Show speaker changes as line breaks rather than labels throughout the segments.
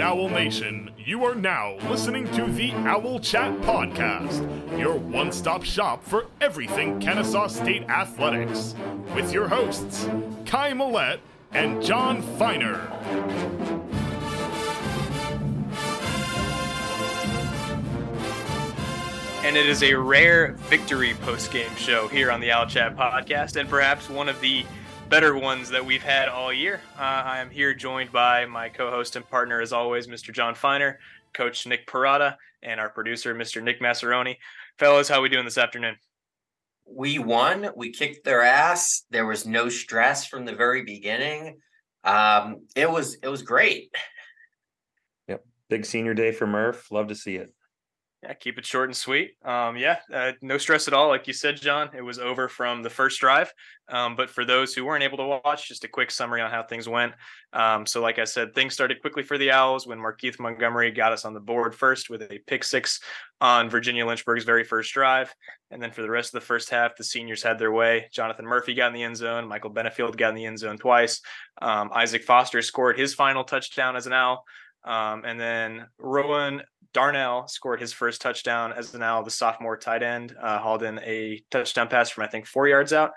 Owl Nation, you are now listening to the Owl Chat Podcast, your one stop shop for everything Kennesaw State athletics, with your hosts, Kai Millette and Jon Feiner.
and it is a rare victory post-game show here on the Owl Chat podcast, and perhaps one of the better ones that we've had all year. Uh, I am here joined by my co-host and partner, as always, Mr. Jon Feiner, Coach Nick Parada, and our producer, Mr. Nick Massaroni. Fellas, how we doing this afternoon?
We won. We kicked their ass. There was no stress from the very beginning. Um, it was it was great.
Yep, big senior day for Murph. Love to see it.
Yeah, keep it short and sweet. Um, yeah, uh, no stress at all. Like you said, Jon, it was over from the first drive. Um, but for those who weren't able to watch, just a quick summary on how things went. Um, so, like I said, things started quickly for the Owls when Markeith Montgomery got us on the board first with a pick six on Virginia Lynchburg's very first drive. And then for the rest of the first half, the seniors had their way. Jonathan Murphy got in the end zone. Michael Benefield got in the end zone twice. Um, Isaac Foster scored his final touchdown as an Owl. Um, and then Rowan Darnell scored his first touchdown as now the sophomore tight end, uh, hauled in a touchdown pass from I think four yards out.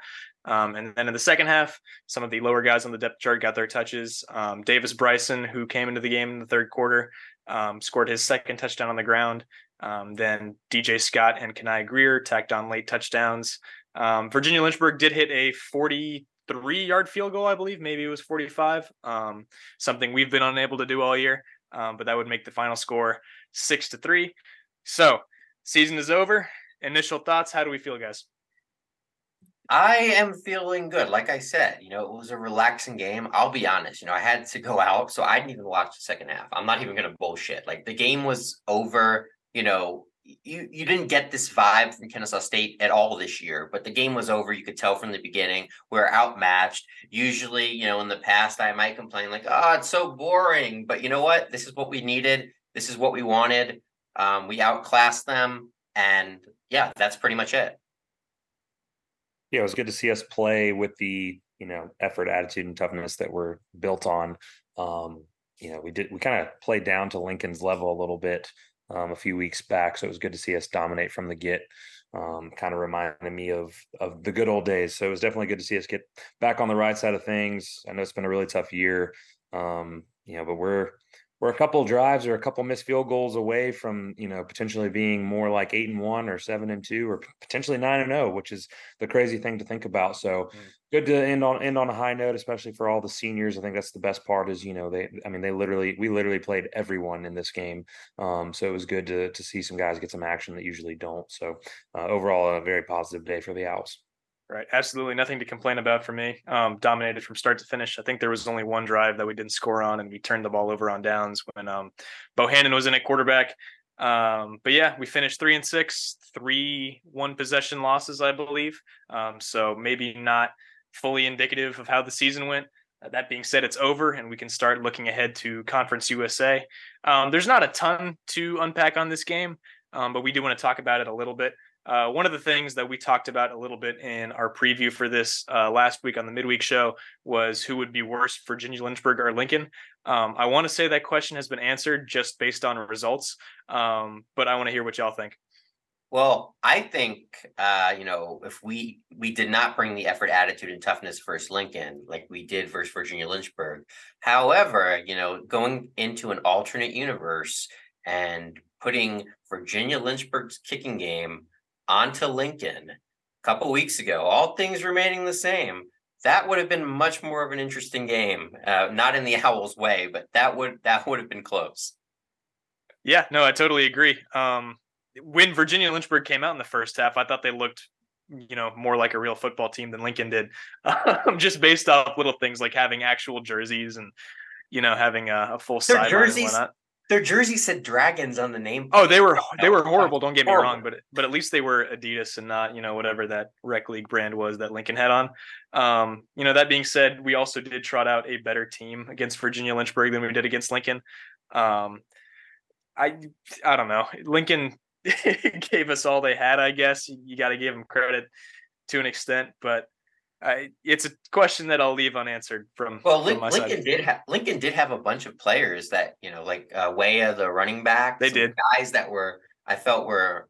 Um, and then in the second half, some of the lower guys on the depth chart got their touches. Um, Davis Bryson, who came into the game in the third quarter, um, scored his second touchdown on the ground. Um, then DJ Scott and Kanai Greer tacked on late touchdowns. Um, Virginia Lynchburg did hit a 43 yard field goal, I believe. Maybe it was 45, um, something we've been unable to do all year. but that would make the final score six to three. So season is over. Initial thoughts. How do we feel, guys?
I am feeling good. Like I said, you know, it was a relaxing game. I'll be honest, you know, I had to go out, so I didn't even watch the second half. I'm not even gonna bullshit. Like the game was over, you know, you you didn't get this vibe from Kennesaw State at all this year, but the game was over. You could tell from the beginning we are outmatched. Usually, you know, in the past I might complain like, "Oh, it's so boring," but you know what? This is what we needed. This is what we wanted. Um, we outclassed them, and yeah, that's pretty much it.
Yeah, it was good to see us play with the you know effort, attitude, and toughness that we're built on. Um, you know, we did we kind of played down to Lincoln's level a little bit um, a few weeks back, so it was good to see us dominate from the get. Um, kind of reminded me of of the good old days. So it was definitely good to see us get back on the right side of things. I know it's been a really tough year, um, you know, but we're we're a couple drives or a couple missed field goals away from you know potentially being more like eight and one or seven and two or potentially nine and zero, which is the crazy thing to think about. So mm. good to end on end on a high note, especially for all the seniors. I think that's the best part is you know they I mean they literally we literally played everyone in this game, um, so it was good to to see some guys get some action that usually don't. So uh, overall, a very positive day for the Owls.
Right. Absolutely nothing to complain about for me. Um, dominated from start to finish. I think there was only one drive that we didn't score on, and we turned the ball over on downs when um, Bohannon was in at quarterback. Um, but yeah, we finished three and six, three one possession losses, I believe. Um, so maybe not fully indicative of how the season went. Uh, that being said, it's over, and we can start looking ahead to Conference USA. Um, there's not a ton to unpack on this game, um, but we do want to talk about it a little bit. Uh, one of the things that we talked about a little bit in our preview for this uh, last week on the midweek show was who would be worse, Virginia Lynchburg or Lincoln. Um, I want to say that question has been answered just based on results, um, but I want to hear what y'all think.
Well, I think uh, you know if we we did not bring the effort, attitude, and toughness versus Lincoln like we did versus Virginia Lynchburg. However, you know going into an alternate universe and putting Virginia Lynchburg's kicking game onto Lincoln a couple weeks ago, all things remaining the same, that would have been much more of an interesting game. Uh, not in the Owls' way, but that would that would have been close.
Yeah, no, I totally agree. Um, when Virginia Lynchburg came out in the first half, I thought they looked, you know, more like a real football team than Lincoln did, um, just based off little things like having actual jerseys and, you know, having a, a full sideline and whatnot.
Their jersey said dragons on the name.
Oh, they were they were horrible. Don't get me horrible. wrong, but but at least they were Adidas and not you know whatever that rec league brand was that Lincoln had on. Um, you know that being said, we also did trot out a better team against Virginia Lynchburg than we did against Lincoln. Um, I I don't know. Lincoln gave us all they had. I guess you got to give them credit to an extent, but I, it's a question that I'll leave unanswered from.
Well,
from
Lincoln
side.
did have Lincoln did have a bunch of players that you know, like uh, Weah, the running back.
They did.
guys that were I felt were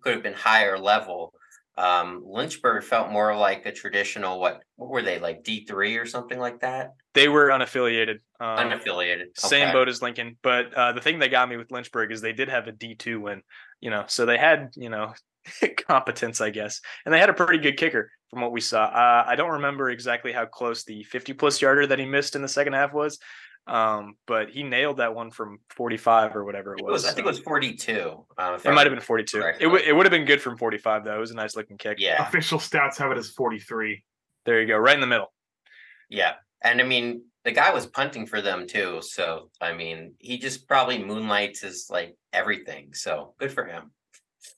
could have been higher level. Um, Lynchburg felt more like a traditional what what were they like D three or something like that?
They were unaffiliated. Um,
Unaffiliated.
Same boat as Lincoln, but uh, the thing that got me with Lynchburg is they did have a D two win, you know, so they had you know competence, I guess, and they had a pretty good kicker from what we saw. Uh, I don't remember exactly how close the fifty plus yarder that he missed in the second half was, um, but he nailed that one from forty five or whatever it
It
was.
was, I think it was 42. Uh,
It might have been
remember
42. It, w- it would have been good from 45 though. It was a nice looking kick.
Yeah,
Official stats have it as 43.
There you go, right in the middle.
yeah. And I mean, the guy was punting for them too. So, I mean, he just probably moonlights as like everything. So, good for him.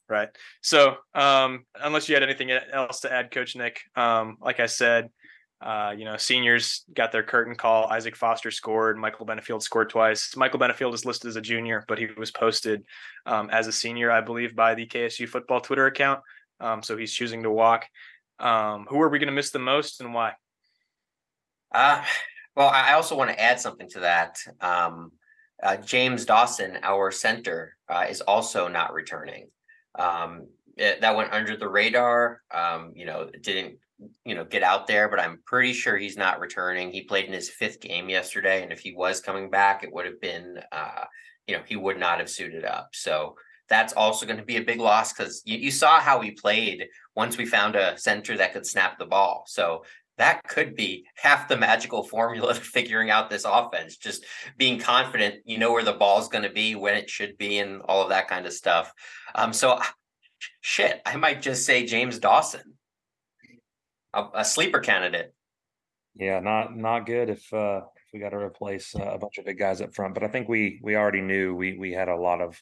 Right. So, um, unless you had anything else to add, Coach Nick, um, like I said, uh, you know, seniors got their curtain call. Isaac Foster scored. Michael Benefield scored twice. Michael Benefield is listed as a junior, but he was posted um, as a senior, I believe, by the KSU football Twitter account. Um, so he's choosing to walk. Um, who are we going to miss the most and why?
Uh, well, I also want to add something to that. Um, uh, James Dawson, our center, uh, is also not returning. Um, it- that went under the radar. Um, you know, didn't, you know, get out there, but I'm pretty sure he's not returning. He played in his fifth game yesterday, and if he was coming back, it would have been, uh, you know, he would not have suited up. So that's also going to be a big loss because you, you saw how we played once we found a center that could snap the ball. So that could be half the magical formula to figuring out this offense just being confident you know where the ball's going to be when it should be and all of that kind of stuff um so ah, shit i might just say james dawson a, a sleeper candidate
Yeah, not not good if uh if we got to replace uh, a bunch of big guys up front. But I think we we already knew we we had a lot of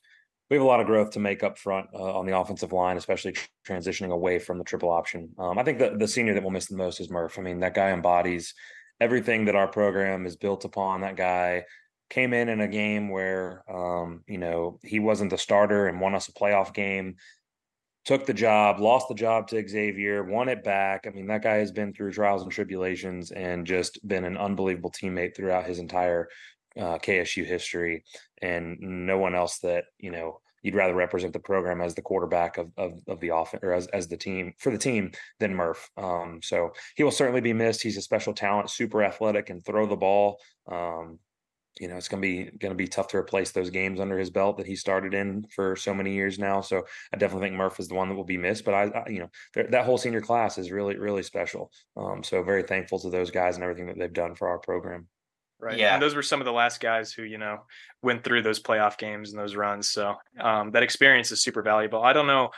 we have a lot of growth to make up front uh, on the offensive line, especially transitioning away from the triple option. Um, I think the the senior that we'll miss the most is Murph. I mean, that guy embodies everything that our program is built upon. That guy came in in a game where um, you know he wasn't the starter and won us a playoff game took the job, lost the job to Xavier, won it back. I mean, that guy has been through trials and tribulations and just been an unbelievable teammate throughout his entire uh, KSU history. And no one else that, you know, you'd rather represent the program as the quarterback of of, of the offense or as, as the team for the team than Murph. Um, so he will certainly be missed. He's a special talent, super athletic, and throw the ball. Um, you know, it's gonna be gonna be tough to replace those games under his belt that he started in for so many years now. So I definitely think Murph is the one that will be missed. But I, I you know, that whole senior class is really really special. Um, so very thankful to those guys and everything that they've done for our program.
Right.
Yeah.
And those were some of the last guys who, you know, went through those playoff games and those runs. So um, that experience is super valuable. I don't know,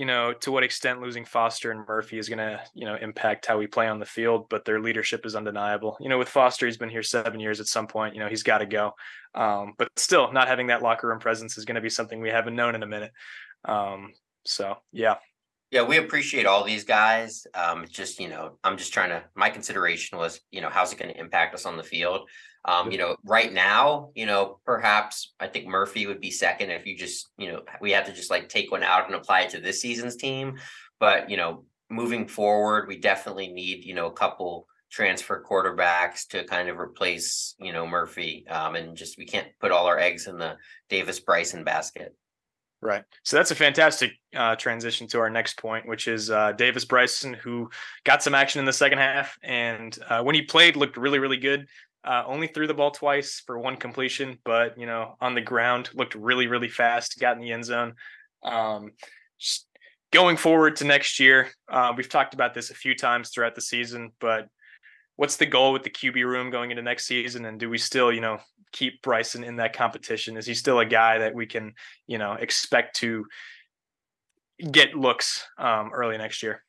you know, to what extent losing Foster and Murphy is going to, you know, impact how we play on the field, but their leadership is undeniable. You know, with Foster, he's been here seven years at some point, you know, he's got to go. Um, but still, not having that locker room presence is going to be something we haven't known in a minute. Um, so, yeah.
yeah we appreciate all these guys um just you know i'm just trying to my consideration was you know how's it going to impact us on the field um you know right now you know perhaps i think murphy would be second if you just you know we have to just like take one out and apply it to this season's team but you know moving forward we definitely need you know a couple transfer quarterbacks to kind of replace you know murphy um and just we can't put all our eggs in the davis bryson basket
Right. So that's a fantastic uh, transition to our next point, which is uh, Davis Bryson, who got some action in the second half. And uh, when he played, looked really, really good. Uh, only threw the ball twice for one completion, but, you know, on the ground, looked really, really fast, got in the end zone. Um, going forward to next year, uh, we've talked about this a few times throughout the season, but what's the goal with the QB room going into next season? And do we still, you know, keep Bryson in that competition? Is he still a guy that we can, you know, expect to get looks um, early next year?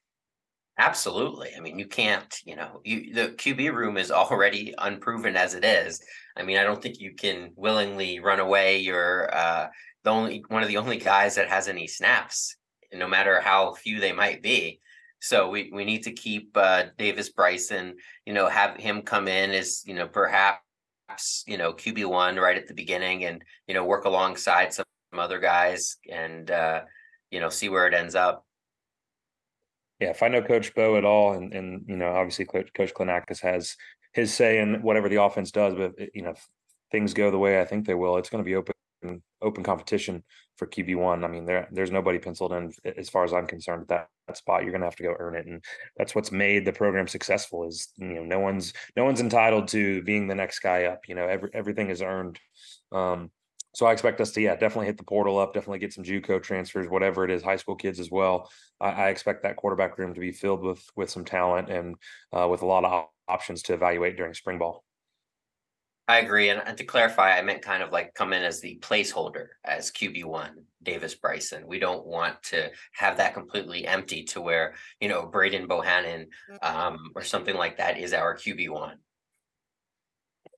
Absolutely. I mean, you can't, you know, you the QB room is already unproven as it is. I mean, I don't think you can willingly run away. You're uh the only one of the only guys that has any snaps, no matter how few they might be. So we we need to keep uh Davis Bryson, you know, have him come in as, you know, perhaps, you know, QB one right at the beginning and, you know, work alongside some other guys and uh, you know, see where it ends up.
Yeah, if I know Coach Bo at all, and and you know, obviously Coach Klinakis has his say in whatever the offense does, but you know, things go the way I think they will, it's going to be open open competition for QB one. I mean, there there's nobody penciled in as far as I'm concerned at that, that spot. You're going to have to go earn it, and that's what's made the program successful. Is you know, no one's no one's entitled to being the next guy up. You know, every, everything is earned. Um, so I expect us to, yeah, definitely hit the portal up, definitely get some JUCO transfers, whatever it is, high school kids as well. I, I expect that quarterback room to be filled with with some talent and uh, with a lot of options to evaluate during spring ball.
I agree, and, and to clarify, I meant kind of like come in as the placeholder as QB one, Davis Bryson. We don't want to have that completely empty to where you know Braden Bohannon um, or something like that is our QB one.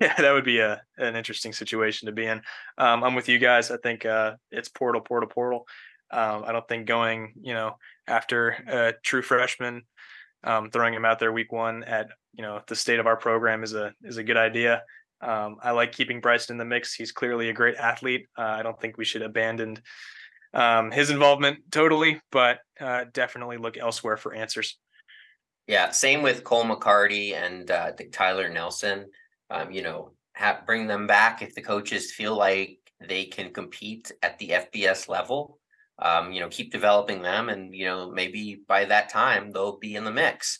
Yeah, that would be a an interesting situation to be in. Um, I'm with you guys. I think uh, it's portal, portal, portal. Um, I don't think going, you know, after a true freshman, um, throwing him out there week one at you know the state of our program is a is a good idea. Um, I like keeping Bryson in the mix. He's clearly a great athlete. Uh, I don't think we should abandon um, his involvement totally, but uh, definitely look elsewhere for answers.
Yeah, same with Cole McCarty and uh, Tyler Nelson um, you know, have, bring them back if the coaches feel like they can compete at the FBS level. Um, you know, keep developing them, and you know, maybe by that time they'll be in the mix.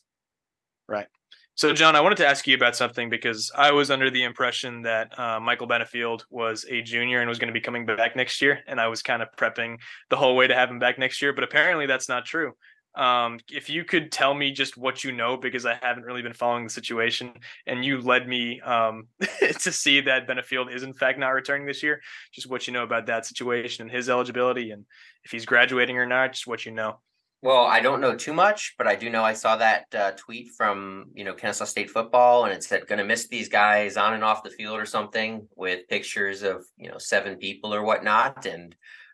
Right. So, Jon, I wanted to ask you about something because I was under the impression that uh, Michael Benefield was a junior and was going to be coming back next year, and I was kind of prepping the whole way to have him back next year. But apparently, that's not true. Um, if you could tell me just what you know, because I haven't really been following the situation, and you led me um, to see that Benefield is in fact not returning this year, just what you know about that situation and his eligibility, and if he's graduating or not, just what you know.
Well, I don't know too much, but I do know I saw that uh, tweet from you know Kennesaw State football, and it said going to miss these guys on and off the field or something with pictures of you know seven people or whatnot, and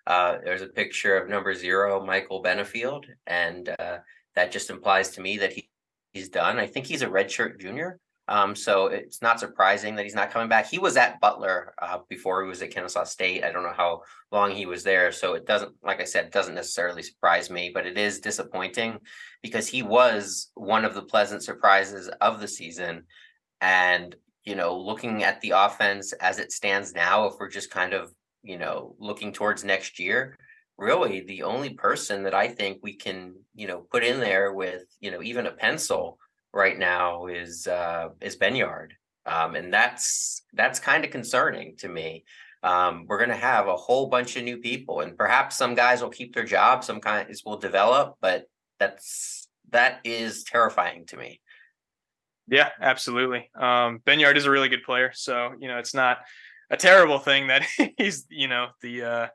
uh, there's a picture of number zero, Michael Benefield, and uh, that just implies to me that he, he's done. I think he's a redshirt junior. Um, so it's not surprising that he's not coming back. He was at Butler uh, before he was at Kennesaw State. I don't know how long he was there, so it doesn't, like I said, doesn't necessarily surprise me. But it is disappointing because he was one of the pleasant surprises of the season. And you know, looking at the offense as it stands now, if we're just kind of you know, looking towards next year, really the only person that I think we can, you know, put in there with, you know, even a pencil right now is uh is Benyard. Um, and that's that's kind of concerning to me. Um, we're going to have a whole bunch of new people, and perhaps some guys will keep their jobs, some guys will develop, but that's that is terrifying to me.
Yeah, absolutely. Um, Benyard is a really good player, so you know it's not a terrible thing that he's you know the uh,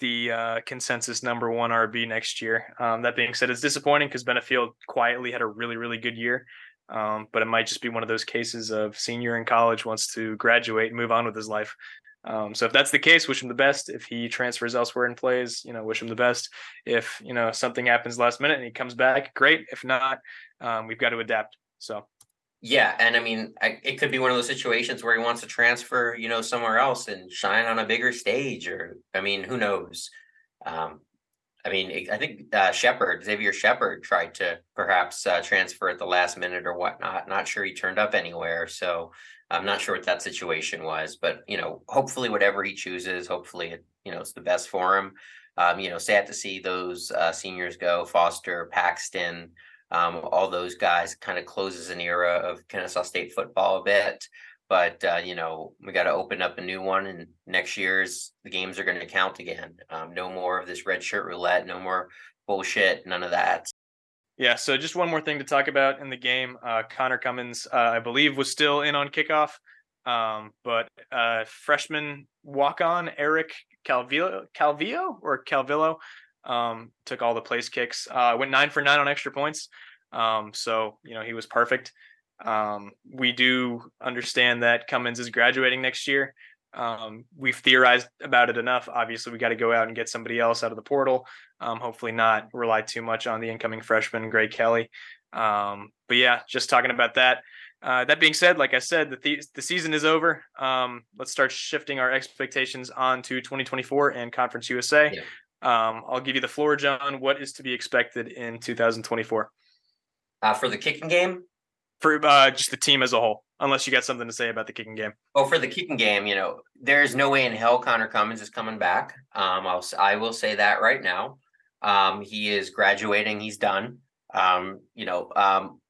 the uh, consensus number one RB next year. Um, that being said, it's disappointing because Benefield quietly had a really really good year, um, but it might just be one of those cases of senior in college wants to graduate and move on with his life. Um, so if that's the case, wish him the best. If he transfers elsewhere and plays, you know, wish him the best. If you know something happens last minute and he comes back, great. If not, um, we've got to adapt. So
yeah, and I mean, I, it could be one of those situations where he wants to transfer, you know, somewhere else and shine on a bigger stage, or I mean, who knows? Um, I mean, I think uh, Shepard, Xavier Shepard, tried to perhaps uh, transfer at the last minute or whatnot. Not sure he turned up anywhere, so I'm not sure what that situation was. But you know, hopefully, whatever he chooses, hopefully, it, you know, it's the best for him. Um, you know, sad to see those uh, seniors go, Foster, Paxton um, all those guys kind of closes an era of Kennesaw State football a bit. But uh, you know, we got to open up a new one, and next year's the games are going to count again. Um, no more of this red shirt roulette, no more bullshit, none of that.
Yeah. So just one more thing to talk about in the game. Uh, Connor Cummins, uh, I believe, was still in on kickoff, um, but uh, freshman walk-on Eric Calvillo, Calvillo or Calvillo um, took all the place kicks. Uh, went nine for nine on extra points. Um, so you know he was perfect. Um, we do understand that Cummins is graduating next year. Um, we've theorized about it enough. Obviously, we got to go out and get somebody else out of the portal. Um, hopefully, not rely too much on the incoming freshman Gray Kelly. Um, but yeah, just talking about that. Uh, that being said, like I said, the the, the season is over. Um, let's start shifting our expectations on to 2024 and Conference USA. Yeah. Um, I'll give you the floor, Jon. What is to be expected in 2024
Uh, for the kicking game,
for uh, just the team as a whole? Unless you got something to say about the kicking game.
Oh, for the kicking game, you know, there's no way in hell Connor Cummins is coming back. Um, I'll I will say that right now. Um, he is graduating. He's done. Um, you know, um,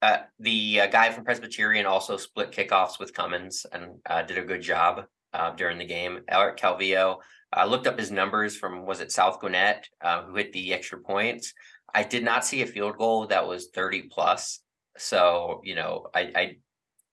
uh, the uh, guy from Presbyterian also split kickoffs with Cummins and uh, did a good job uh, during the game. Eric Calvillo. I looked up his numbers from was it South Gwinnett, uh, who hit the extra points. I did not see a field goal that was 30 plus. So, you know, I, I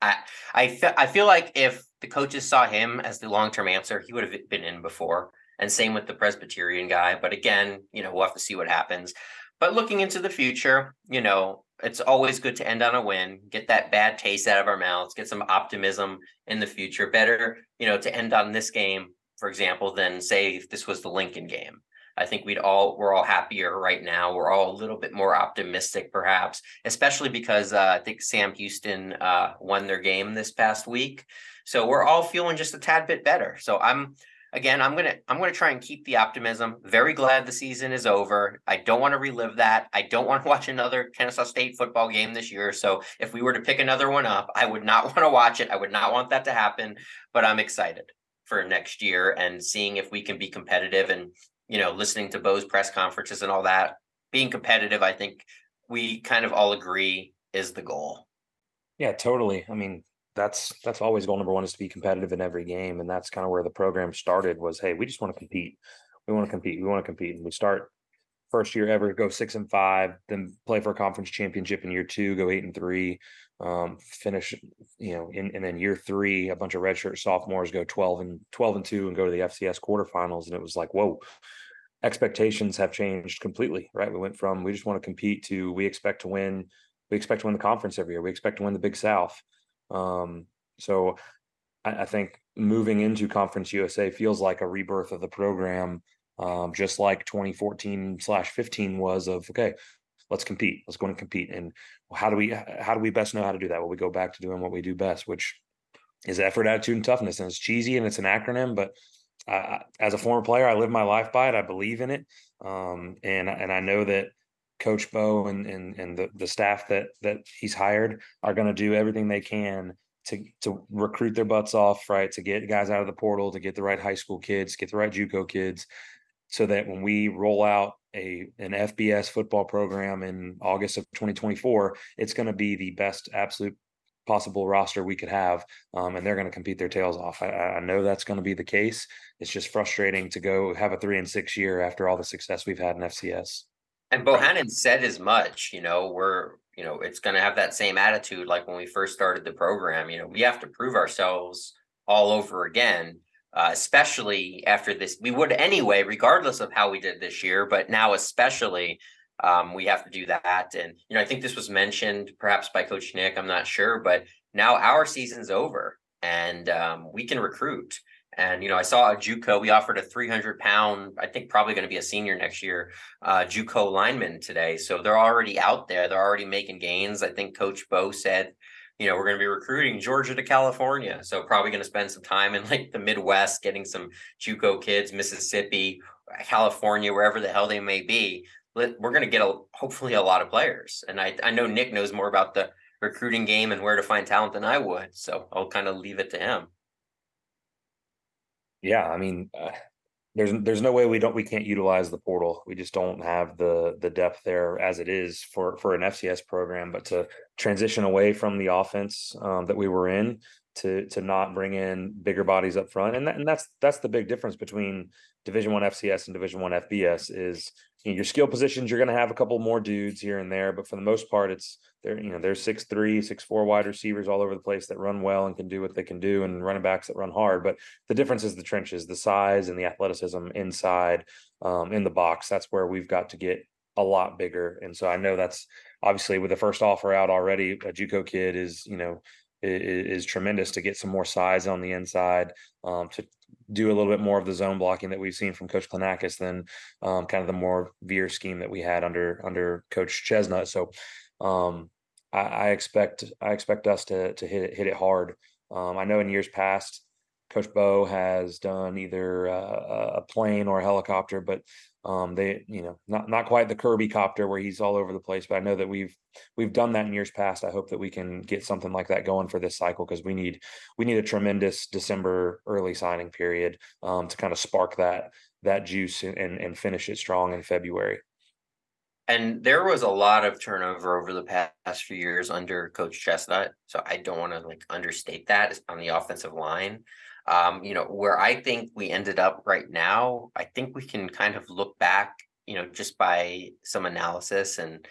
I I fe- I feel like if the coaches saw him as the long term answer, he would have been in before. And same with the Presbyterian guy. But again, you know, we'll have to see what happens. But looking into the future, you know, it's always good to end on a win, get that bad taste out of our mouths, get some optimism in the future. Better, you know, to end on this game, for example, than say if this was the Lincoln game. I think we'd all we're all happier right now. We're all a little bit more optimistic, perhaps, especially because uh, I think Sam Houston uh, won their game this past week. So we're all feeling just a tad bit better. So I'm again, I'm gonna I'm gonna try and keep the optimism. Very glad the season is over. I don't want to relive that. I don't want to watch another Kennesaw State football game this year. So if we were to pick another one up, I would not want to watch it. I would not want that to happen. But I'm excited for next year and seeing if we can be competitive and you know, listening to Bo's press conferences and all that, being competitive, I think we kind of all agree is the goal.
Yeah, totally. I mean, that's that's always goal number one is to be competitive in every game, and that's kind of where the program started. Was hey, we just want to compete. We want to compete. We want to compete, and we start first year ever go six and five, then play for a conference championship in year two, go eight and three, um, finish you know, in, and then year three, a bunch of redshirt sophomores go twelve and twelve and two and go to the FCS quarterfinals, and it was like whoa expectations have changed completely, right? We went from we just want to compete to we expect to win. We expect to win the conference every year. We expect to win the Big South. Um, so I, I, think moving into Conference USA feels like a rebirth of the program, um, just like 2014 slash 15 was of okay, let's compete. Let's go and compete. And how do we how do we best know how to do that? Well, we go back to doing what we do best, which is effort, attitude, and toughness. And it's cheesy and it's an acronym, but I, as a former player, I live my life by it. I believe in it, um, and and I know that Coach Bo and and and the, the staff that that he's hired are going to do everything they can to to recruit their butts off, right? To get guys out of the portal, to get the right high school kids, get the right JUCO kids, so that when we roll out a an FBS football program in August of 2024, it's going to be the best absolute possible roster we could have, um, and they're going to compete their tails off. I, I know that's going to be the case. It's just frustrating to go have a three and six year after all the success we've had in FCS.
And Bohannon said as much. You know, we're you know it's going to have that same attitude like when we first started the program. You know, we have to prove ourselves all over again. Uh, especially after this, we would anyway, regardless of how we did this year, but now especially um, we have to do that. And, you know, I think this was mentioned perhaps by Coach Nick, I'm not sure, but now our season's over and um, we can recruit. And, you know, I saw a Juco, we offered a 300 pound, I think probably going to be a senior next year, uh, Juco lineman today. So they're already out there. They're already making gains. I think Coach Bo said, you know, we're going to be recruiting Georgia to California. So probably going to spend some time in like the Midwest, getting some Juco kids, Mississippi, California, wherever the hell they may be we're going to get a hopefully a lot of players. And I I know Nick knows more about the recruiting game and where to find talent than I would, so I'll kind of leave it to him.
Yeah, I mean, uh, there's there's no way we don't we can't utilize the portal. We just don't have the the depth there as it is for for an FCS program. But to transition away from the offense um, that we were in to to not bring in bigger bodies up front, and that, and that's that's the big difference between Division One FCS and Division One FBS is you know, your skill positions. You're going to have a couple more dudes here and there, but for the most part, it's they're you know there's six three, six four wide receivers all over the place that run well and can do what they can do, and running backs that run hard. But the difference is the trenches, the size and the athleticism inside um, in the box. That's where we've got to get a lot bigger. And so I know that's obviously with the first offer out already, a JUCO kid is you know is, is, tremendous to get some more size on the inside, um, to do a little bit more of the zone blocking that we've seen from Coach Klinakis than um, kind of the more veer scheme that we had under under Coach Chesnut. So um, I, I, expect I expect us to to hit it hit it hard. Um, I know in years past, Coach Bo has done either uh, a plane or a helicopter, but Um, they, you know, not not quite the Kirby copter where he's all over the place, but I know that we've we've done that in years past. I hope that we can get something like that going for this cycle because we need we need a tremendous December early signing period um, to kind of spark that that juice and and finish it strong in February.
And there was a lot of turnover over the past few years under Coach Chesnut. So I don't want to like understate that on the offensive line. Um, you know, where I think we ended up right now, I think we can kind of look back, you know, just by some analysis and,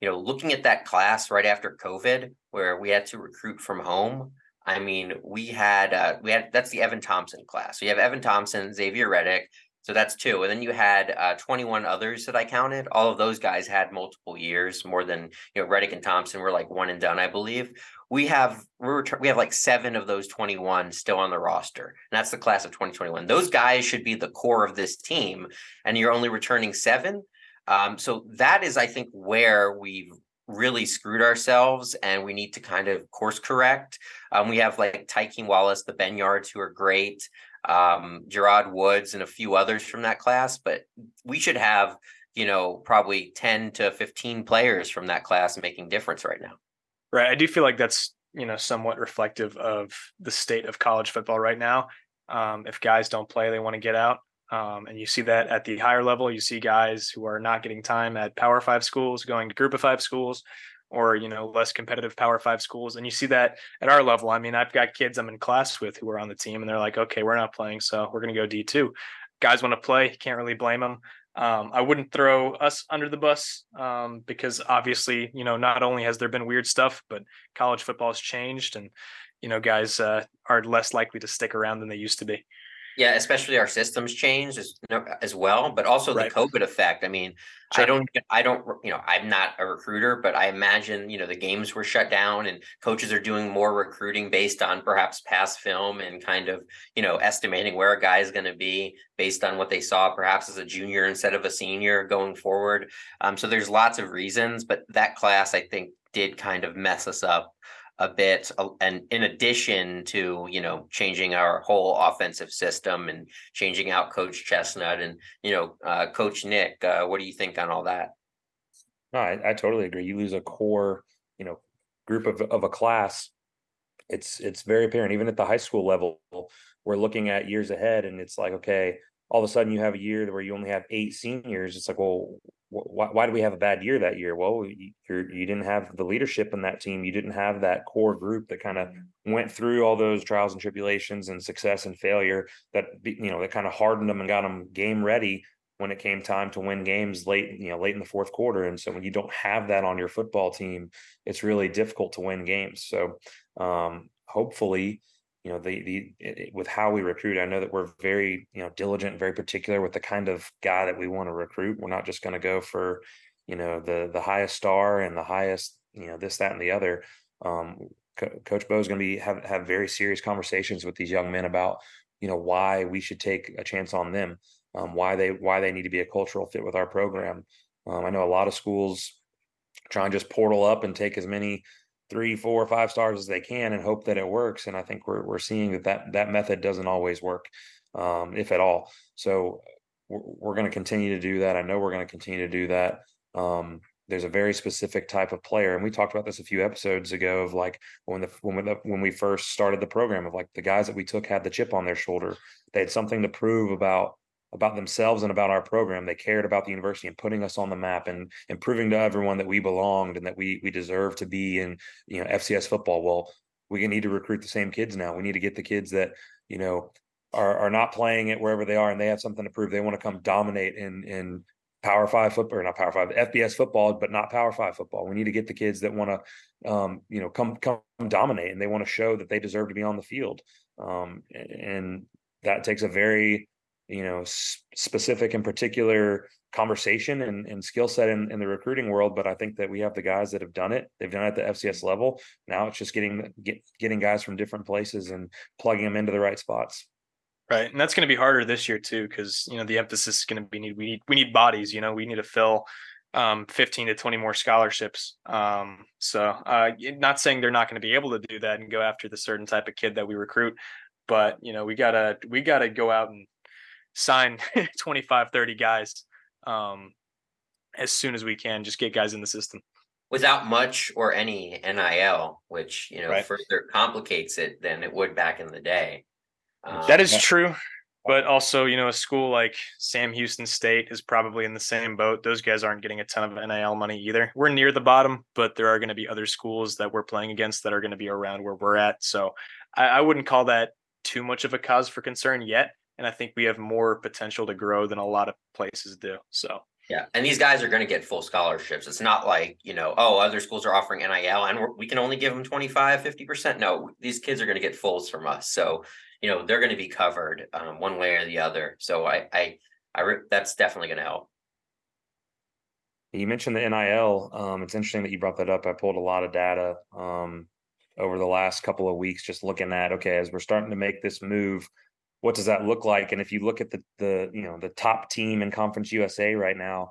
you know, looking at that class right after COVID, where we had to recruit from home. I mean, we had uh, we had that's the Evan Thompson class. So you have Evan Thompson, Xavier Reddick, so that's two. And then you had uh, 21 others that I counted. All of those guys had multiple years, more than you know. Reddick and Thompson were like one and done, I believe. We have we're we have like seven of those 21 still on the roster, and that's the class of 2021. Those guys should be the core of this team, and you're only returning seven. Um, so that is, I think, where we've really screwed ourselves and we need to kind of course correct. Um, we have like Tykeem Wallace, the Benyards, who are great um, Gerard Woods, and a few others from that class. But we should have, you know, probably 10 to 15 players from that class making difference right now.
Right. I do feel like that's, you know, somewhat reflective of the state of college football right now. Um, if guys don't play, they want to get out. Um, and you see that at the higher level. You see guys who are not getting time at Power Five schools, going to Group of Five schools, or you know less competitive power five schools and you see that at our level i mean i've got kids i'm in class with who are on the team and they're like okay we're not playing so we're going to go d2 guys want to play can't really blame them um, i wouldn't throw us under the bus um, because obviously you know not only has there been weird stuff but college football has changed and you know guys uh, are less likely to stick around than they used to be
yeah, especially our systems changed as as well, but also right. the COVID effect. I mean, sure. I don't, I don't, you know, I'm not a recruiter, but I imagine you know the games were shut down and coaches are doing more recruiting based on perhaps past film and kind of you know estimating where a guy is going to be based on what they saw perhaps as a junior instead of a senior going forward. Um, so there's lots of reasons, but that class I think did kind of mess us up a bit and in addition to you know changing our whole offensive system and changing out coach chesnut and you know uh, coach nick uh, what do you think on all that?
No I, I, totally agree. You lose a core you know group of, of a class. It's it's very apparent even at the high school level we're looking at years ahead and it's like okay all of a sudden you have a year where you only have eight seniors. It's like well why, why did we have a bad year that year? Well, you you didn't have the leadership in that team. You didn't have that core group that kind of went through all those trials and tribulations and success and failure that you know that kind of hardened them and got them game ready when it came time to win games late you know late in the fourth quarter. And so when you don't have that on your football team, it's really difficult to win games. So um, hopefully you know the the it, with how we recruit i know that we're very you know diligent very particular with the kind of guy that we want to recruit. We're not just going to go for you know the the highest star and the highest you know this that and the other. Um, Co- coach bo is going to be have have very serious conversations with these young men about you know why we should take a chance on them um, why they why they need to be a cultural fit with our program. Um, i know a lot of schools try and just portal up and take as many three, four, five stars as they can and hope that it works. And I think we're we're seeing that that, that method doesn't always work, um, if at all. So we're, we're going to continue to do that. I know we're going to continue to do that. Um, there's a very specific type of player, and we talked about this a few episodes ago. Of like when the when we, when we first started the program, of like the guys that we took had the chip on their shoulder. They had something to prove about about themselves and about our program. They cared about the university and putting us on the map and and proving to everyone that we belonged and that we we deserve to be in you know FCS football. Well, we need to recruit the same kids now. We need to get the kids that you know are are not playing it wherever they are and they have something to prove. They want to come dominate in in Power Five football or not Power Five FBS football, but not Power Five football. We need to get the kids that want to um, you know come come dominate and they want to show that they deserve to be on the field. Um, and that takes a very you know specific and particular conversation and, and skill set in, in the recruiting world but i think that we have the guys that have done it. They've done it at the fcs level. Now it's just getting get, getting guys from different places and plugging them into the right spots.
Right and that's going to be harder this year too because you know the emphasis is going to be need we need we need bodies you know we need to fill um, 15 to 20 more scholarships. Um, so, uh, not saying they're not going to be able to do that and go after the certain type of kid that we recruit, but you know, we gotta we gotta go out and sign 25, 30 guys um, as soon as we can. Just get guys in the system
without much or any NIL, which you know
Right.
further complicates it than it would back in the day. Um,
That is true. But also, you know, a school like Sam Houston State is probably in the same boat. Those guys aren't getting a ton of NIL money either. We're near the bottom, but there are going to be other schools that we're playing against that are going to be around where we're at. So I, I wouldn't call that too much of a cause for concern yet. And I think we have more potential to grow than a lot of places do. So
Yeah, and these guys are going to get full scholarships. It's not like, you know, oh, other schools are offering NIL and we're, we can only give them 25, 50%. No, these kids are going to get fulls from us. So, you know, they're going to be covered um, one way or the other. So I, I, I, re- that's definitely going to help.
You mentioned the NIL. Um, it's interesting that you brought that up. I pulled a lot of data um, over the last couple of weeks, just looking at okay, as we're starting to make this move, what does that look like? And if you look at the the you know the top team in Conference USA right now,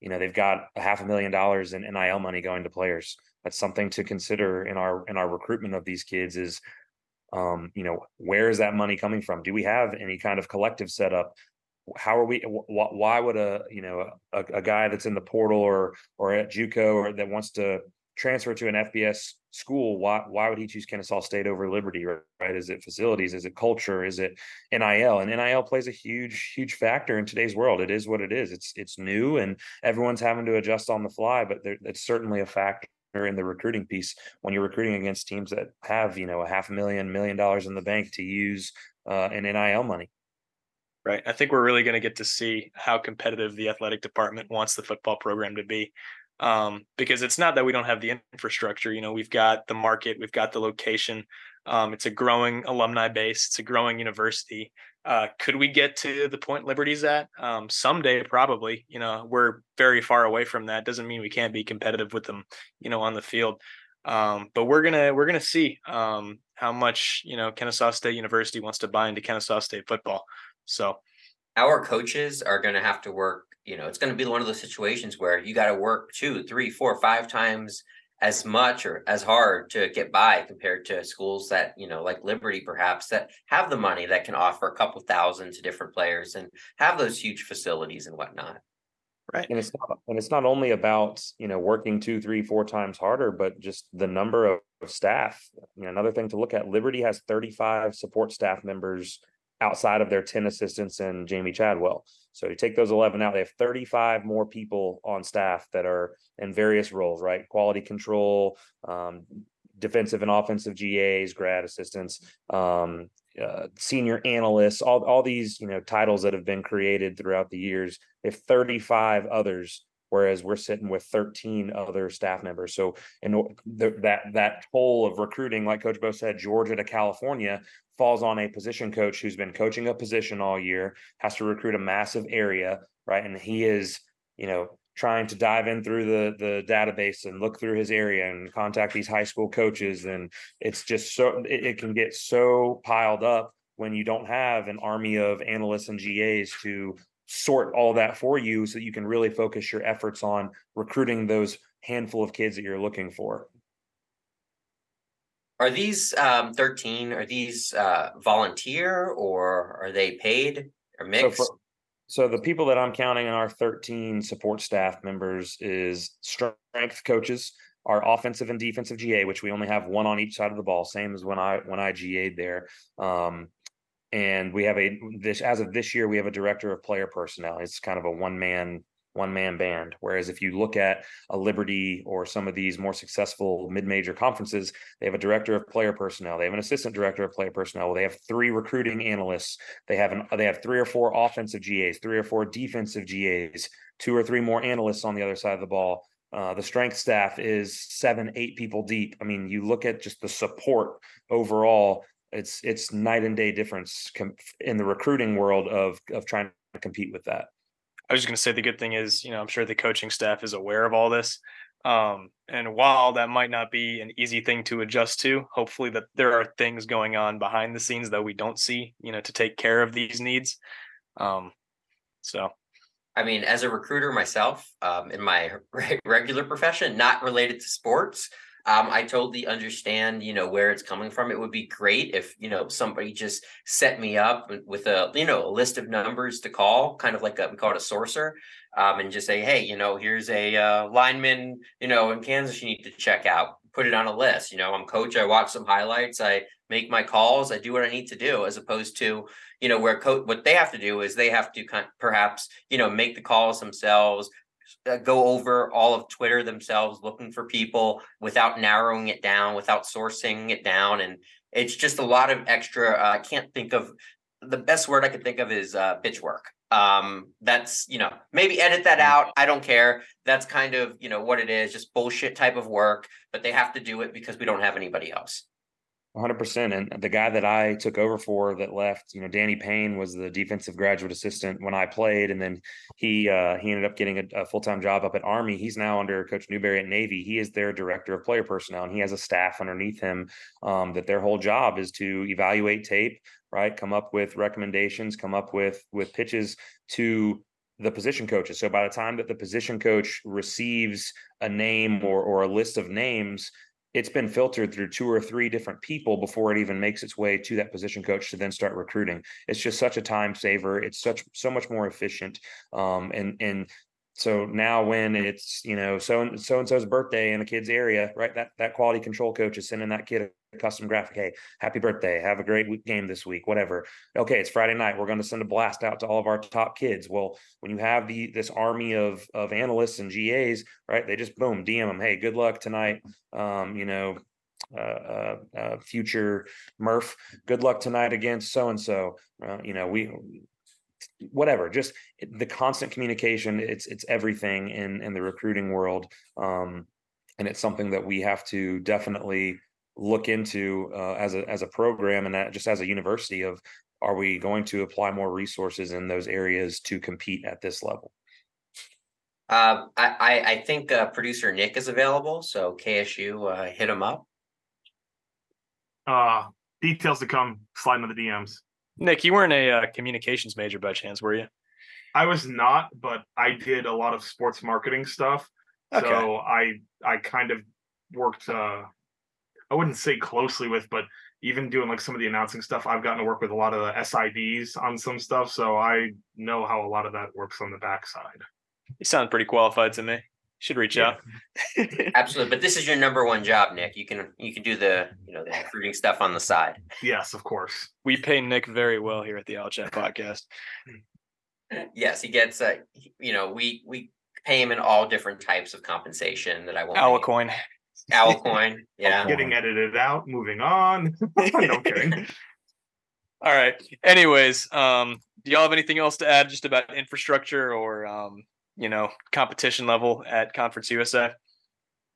you know they've got a half a million dollars in NIL money going to players. That's something to consider in our in our recruitment of these kids. Is um, you know where is that money coming from? Do we have any kind of collective setup? how are we wh- wh- why would a you know a, a guy that's in the portal or or at JUCO or that wants to transfer to an FBS school why why would he choose Kennesaw State over Liberty right? Is it facilities? Is it culture? Is it NIL and NIL plays a huge huge factor in today's world. It is what it is. It's it's new and everyone's having to adjust on the fly but there, it's certainly a factor in the recruiting piece when you're recruiting against teams that have you know a half a million million dollars in the bank to use uh, in NIL money.
Right. I think we're really going to get to see how competitive the athletic department wants the football program to be. Um, because it's not that we don't have the infrastructure. You know, we've got the market, we've got the location. Um, it's a growing alumni base, it's a growing university. Uh, could we get to the point Liberty's at? Um, someday, probably. You know, we're very far away from that. Doesn't mean we can't be competitive with them, you know, on the field. Um, but we're gonna we're gonna see um, how much you know Kennesaw State University wants to buy into Kennesaw State football. So
Our coaches are to have to work, you know, it's going to be one of those situations where you got to work two, three, four, five times as much or as hard to get by compared to schools that, you know, like Liberty perhaps that have the money that can offer a couple thousand to different players and have those huge facilities and whatnot.
right.
and it's not and it's not only about you know working two three four times harder but just the number of, of staff you know another thing to look at liberty has 35 support staff members outside of their 10 assistants and jamey chadwell so you take those 11 out they have 35 more people on staff that are in various roles right quality control um, defensive and offensive gas grad assistants um, uh, senior analysts, all all these you know titles that have been created throughout the years. They have 35 others, whereas we're sitting with 13 other staff members. So in the, that that toll of recruiting, like Coach Bo said, Georgia to California falls on a position coach who's been coaching a position all year, has to recruit a massive area, right? And he is, you know, trying to dive in through the the database and look through his area and contact these high school coaches and it's just so it, it can get so piled up when you don't have an army of analysts and GAs to sort all that for you so that you can really focus your efforts on recruiting those handful of kids that you're looking for.
Are these um, 13, are these uh, volunteer or are they paid or
So,
mixed?
for, so the people that I'm counting in our 13 support staff members is strength coaches, our offensive and defensive GA, which we only have one on each side of the ball, same as when I when I GA'd there. Um, and we have a this as of this year we have a director of player personnel. It's kind of a one man one man band. Whereas if you look at a Liberty or some of these more successful mid major conferences, they have a director of player personnel. They have an assistant director of player personnel. They have three recruiting analysts. They have an they have three or four offensive GAs, three or four defensive GAs, two or three more analysts on the other side of the ball. Uh, the strength staff is seven, eight people deep. I mean, you look at just the support overall. It's it's night and day difference in the recruiting world of of trying to compete with that.
I was just going to say the good thing is, you know, I'm sure the coaching staff is aware of all this. Um, and while that might not be an easy thing to adjust to, hopefully that there are things going on behind the scenes that we don't see, you know, to take care of these needs. Um, so
I mean, as a recruiter myself, um, in my re- regular profession, not related to sports, Um, I totally understand, you know, where it's coming from. It would be great if, you know, somebody just set me up with a, you know, a list of numbers to call, kind of like a, we call it a sourcer, um, and just say, hey, you know, here's a uh, lineman, you know, in Kansas you need to check out. Put it on a list. You know, I'm coach. I watch some highlights. I make my calls. I do what I need to do, as opposed to, you know, where coach what they have to do is they have to kind of perhaps, you know, make the calls themselves, go over all of Twitter themselves, looking for people without narrowing it down, without sourcing it down, and it's just a lot of extra. Uh, I can't think of the best word I could think of is uh, bitch work. Um, that's you know maybe edit that mm. out. I don't care. That's kind of you know what it is, just bullshit type of work. But they have to do it because we don't have anybody else.
100% and the guy that i took over for that left you know danny payne was the defensive graduate assistant when i played. And then he uh, he ended up getting a, a, full-time job up at army. He's now under coach newberry at navy. He is their director of player personnel and he has a staff underneath him um, that their whole job is to evaluate tape right? Come up with recommendations come up with with pitches to the position coaches. So by the time that the position coach receives a name or or a list of names it's been filtered through two or three different people before it even makes its way to that position coach to then start recruiting. It's just such a time saver. It's such so much more efficient. Um, and and so now when it's you know so and so and so's birthday in a kid's area, right? That that quality control coach is sending that kid custom graphic. Hey, happy birthday! Have a great week, game this week. Whatever. Okay, it's Friday night. We're going to send a blast out to all of our top kids. Well, when you have the this army of of analysts and GAs, right? They just boom DM them. Hey, good luck tonight. Um, you know, uh, uh, uh, future Murph. Good luck tonight against so and so. You know, we whatever just the constant communication it's it's everything in in the recruiting world um and it's something that we have to definitely look into uh, as a as a program and that just as a university of are we going to apply more resources in those areas to compete at this level
uh, I, I think uh, producer Nick is available, so KSU uh, hit him up.
Uh, details to come. Slide into the DMs.
Nick, you weren't a uh, communications major by chance, were you?
I was not, but I did a lot of sports marketing stuff. Okay. So I I kind of worked uh I wouldn't say closely with, but even doing like some of the announcing stuff, I've gotten to work with a lot of the SIDs on some stuff. So I know how a lot of that works on the backside.
You sound pretty qualified to me should reach yeah.
out. Absolutely, but this is your number one job, Nick. You can you can do the you know the recruiting stuff on the side.
Yes, of course.
We pay Nick very well here at the Owl Chat podcast.
yes, he gets uh, you know we we pay him in all different types of compensation that I won't.
Owl coin.
Owl coin. Yeah.
Getting edited out. Moving on. no kidding.
All right. Anyways, um, do y'all have anything else to add just about infrastructure or um, you know competition level at Conference USA.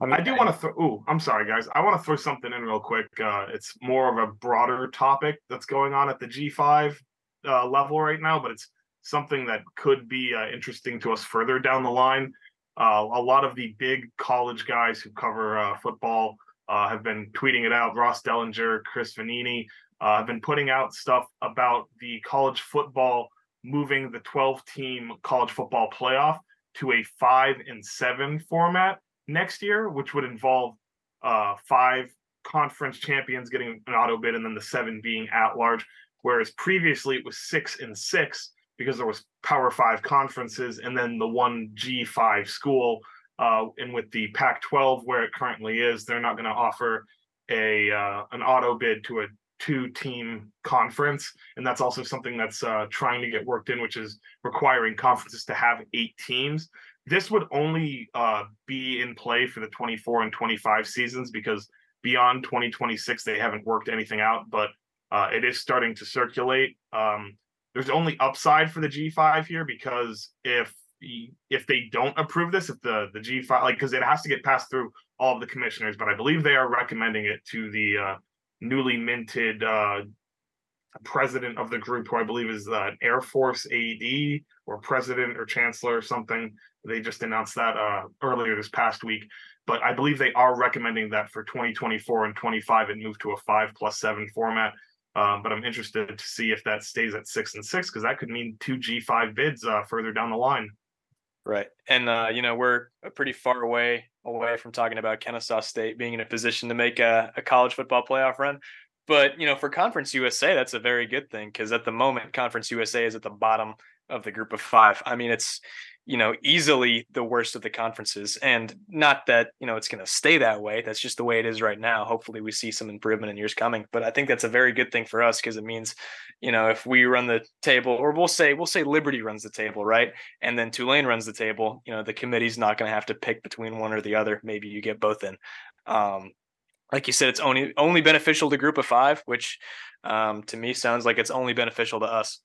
I, mean, I do want to throw. Ooh, I'm sorry, guys. I want to throw something in real quick. Uh, it's more of a broader topic that's going on at the G5 uh, level right now, but it's something that could be uh, interesting to us further down the line. Uh, a lot of the big college guys who cover uh, football uh, have been tweeting it out. Ross Dellenger, Chris Vannini have been putting out stuff about the college football moving the 12 team college football playoff to a five and seven format next year, which would involve uh, five conference champions getting an auto bid and then the seven being at large. Whereas previously it was six and six because there was Power Five conferences and then the one G5 school. Uh, and with the Pac-12 where it currently is, they're not going to offer a uh, an auto bid to a two team conference and that's also something that's uh, trying to get worked in which is requiring conferences to have eight teams this would only uh, be in play for the 24 and 25 seasons because beyond 2026 they haven't worked anything out but uh, it is starting to circulate um, there's only upside for the g5 here because if if they don't approve this if the the g5 like because it has to get passed through all of the commissioners but i believe they are recommending it to the uh, newly minted uh, president of the group, who I believe is uh, Air Force AD or president or chancellor or something. They just announced that uh, earlier this past week. But I believe they are recommending that for 2024 and 25 it move to a five plus seven format. Um, but I'm interested to see if that stays at six and six because that could mean two G5 bids uh, further down the line.
Right. And, uh, you know, we're pretty far away away from talking about Kennesaw State being in a position to make a, a college football playoff run. But you know, for Conference USA, that's a very good thing because at the moment, Conference USA is at the bottom of the group of five. I mean, it's you know easily the worst of the conferences, and not that you know it's going to stay that way. That's just the way it is right now. Hopefully, we see some improvement in years coming. But I think that's a very good thing for us because it means, you know, if we run the table, or we'll say we'll say Liberty runs the table, right, and then Tulane runs the table. You know, the committee's not going to have to pick between one or the other. Maybe you get both in. Um, like you said, it's only only beneficial to group of five, which um, to me sounds like it's only beneficial to us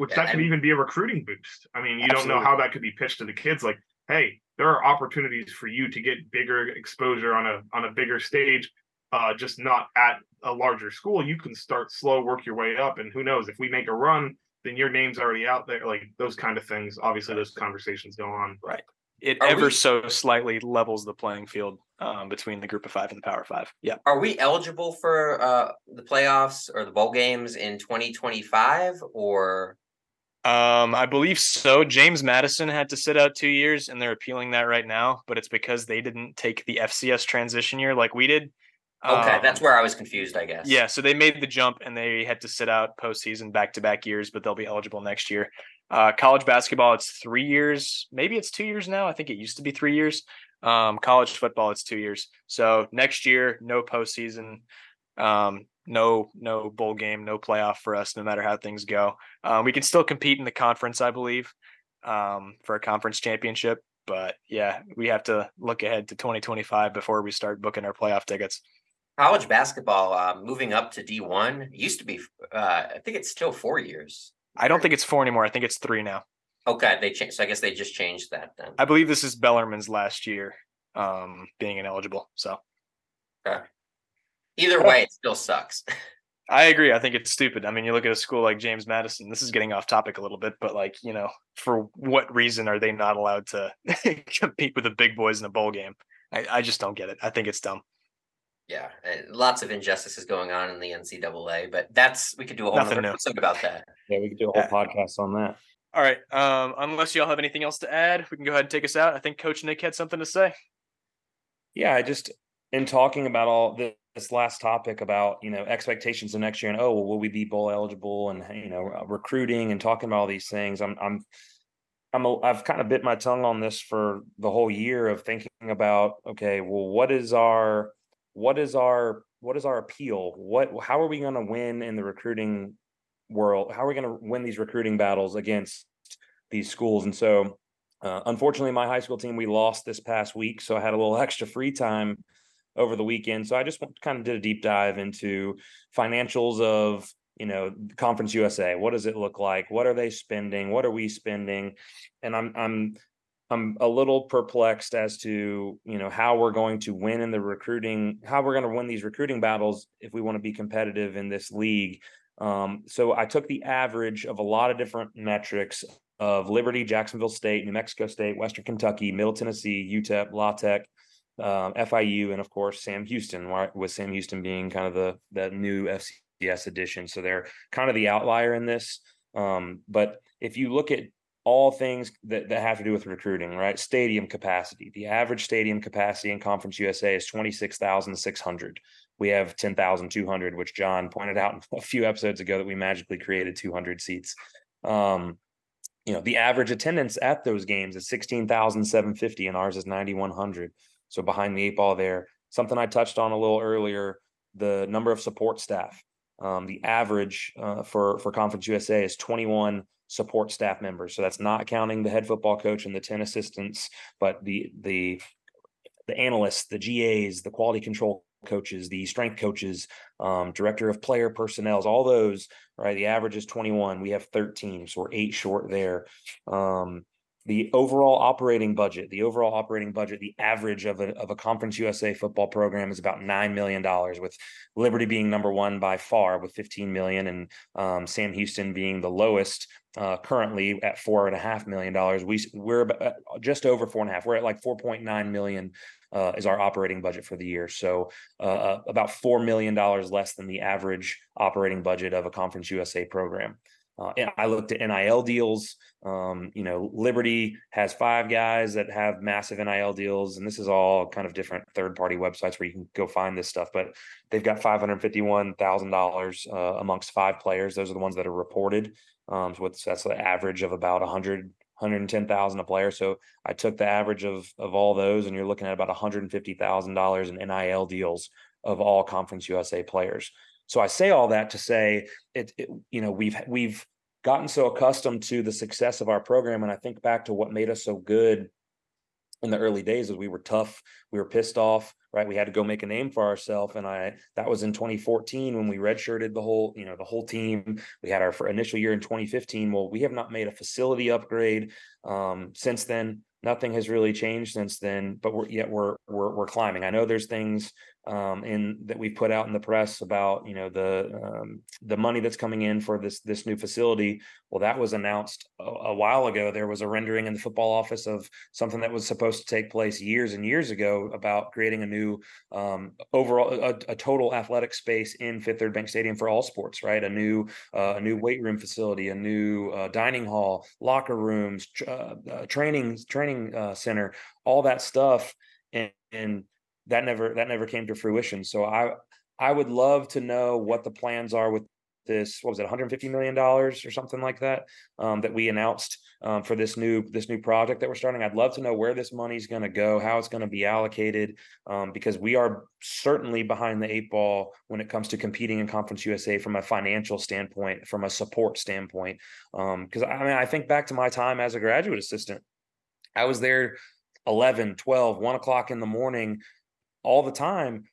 which yeah, that could even be a recruiting boost. I mean, you absolutely. don't know how that could be pitched to the kids. Like, hey, there are opportunities for you to get bigger exposure on a on a bigger stage, uh, just not at a larger school. You can start slow, work your way up, and who knows if we make a run, then your name's already out there. Like those kind of things. Obviously, those conversations go on.
Right. It are ever we, so slightly levels the playing field um, between the group of five and the power five. Yeah.
Are we eligible for uh, the playoffs or the bowl games in 2025 or
um, I believe so. James Madison had to sit out two years, and they're appealing that right now, but it's because they didn't take the FCS transition year like we did.
Okay, um, that's where I was confused, I guess.
Yeah, so they made the jump and they had to sit out postseason back to back years, but they'll be eligible next year. Uh, college basketball, it's three years. Maybe it's two years now. I think it used to be three years. Um, college football, it's two years. So next year, no postseason. Um, no no bowl game, no playoff for us, no matter how things go. Um, we can still compete in the conference, I believe, um, for a conference championship. But yeah, we have to look ahead to 2025 before we start booking our playoff tickets.
College basketball uh, moving up to D1 used to be, uh, I think it's still four years.
I don't think it's four anymore. I think it's three now.
Okay, they changed. So I guess they just changed that then.
I believe this is Bellarmine's last year um, being ineligible. So.
Okay. Either way, it still sucks.
I agree. I think it's stupid. I mean, you look at a school like James Madison. This is getting off topic a little bit, but like, you know, for what reason are they not allowed to compete with the big boys in a bowl game? I, I just don't get it. I think it's dumb.
Yeah, lots of injustices going on in the NCAA, but that's we could do a whole episode about that.
Yeah, we could do a whole podcast on that.
All right. Um, unless y'all have anything else to add, we can go ahead and take us out. I think Coach Nick had something to say.
Yeah, I just in talking about all this this last topic about you know expectations of next year and oh well, will we be bowl eligible and you know uh, recruiting and talking about all these things. I'm i'm i'm a, i've kind of bit my tongue on this for the whole year of thinking about okay well what is our what is our what is our appeal? What how are we going to win in the recruiting world? How are we going to win these recruiting battles against these schools? And so uh, unfortunately my high school team we lost this past week so i had a little extra free time over the weekend. So I just kind of did a deep dive into financials of you know conference usa what does it look like? What are they spending? What are we spending? And i'm i'm i'm a little perplexed as to you know how we're going to win in the recruiting how we're going to win these recruiting battles if we want to be competitive in this league. Um, so i took the average of a lot of different metrics of liberty jacksonville state new mexico state western kentucky middle tennessee utep la tech um, FIU, and of course Sam Houston, with Sam Houston being kind of the the new FCS edition. So they're kind of the outlier in this. Um, but if you look at all things that, that have to do with recruiting, right? Stadium capacity. The average stadium capacity in Conference USA is 26,600. We have 10,200, which Jon pointed out a few episodes ago that we magically created 200 seats. Um, you know, the average attendance at those games is 16,750 and ours is 9,100. So behind the eight ball there. Something I touched on a little earlier, the number of support staff. Um, the average uh, for for Conference USA is 21 support staff members. So that's not counting the head football coach and the 10 assistants, but the the the analysts, the GAs, the quality control coaches, the strength coaches, um, director of player personnel, all those, right? The average is 21. We have 13, so we're eight short there. Um, the overall operating budget, the overall operating budget, the average of a, of a Conference USA football program is about $9 million, with Liberty being number one by far with 15 million and um, Sam Houston being the lowest uh, currently at four and a half million dollars. We, we're uh, just over four and a half. We're at like 4.9 million uh, is our operating budget for the year. So uh, uh about $4 million less than the average operating budget of a Conference USA program. Uh, I looked at NIL deals. Um, you know, Liberty has five guys that have massive NIL deals, and this is all kind of different third party websites where you can go find this stuff. But they've got five hundred fifty one thousand uh, dollars amongst five players. Those are the ones that are reported. Um, so that's the average of about 100 110,000 a player. So I took the average of of all those and you're looking at about $150,000 in NIL deals of all Conference USA players. So I say all that to say it, it, you know we've we've gotten so accustomed to the success of our program and I think back to what made us so good in the early days is we were tough, we were pissed off, right? We had to go make a name for ourselves. And I that was in 2014 when we redshirted the whole, you know, the whole team. We had our initial year in 2015. Well, we have not made a facility upgrade um, since then. Nothing has really changed since then, but we're yet we're we're we're climbing. I know there's things um, in that we've put out in the press about you know the um, the money that's coming in for this this new facility. Well, that was announced a, a, while ago. There was a rendering in the football office of something that was supposed to take place years and years ago about creating a new um, overall a, a, total athletic space in Fifth Third Bank Stadium for all sports. Right, a new uh, a new weight room facility, a new uh, dining hall, locker rooms, uh, uh, training training uh, center, all that stuff, and, and that never that never came to fruition. So I I would love to know what the plans are with this. What was it, 150 million dollars or something like that um, that we announced um, for this new this new project that we're starting. I'd love to know where this money is going to go, how it's going to be allocated, um, because we are certainly behind the eight ball when it comes to competing in Conference USA from a financial standpoint, from a support standpoint. Because um, I mean, I think back to my time as a graduate assistant. I was there 11, 12, 1 o'clock in the morning all the time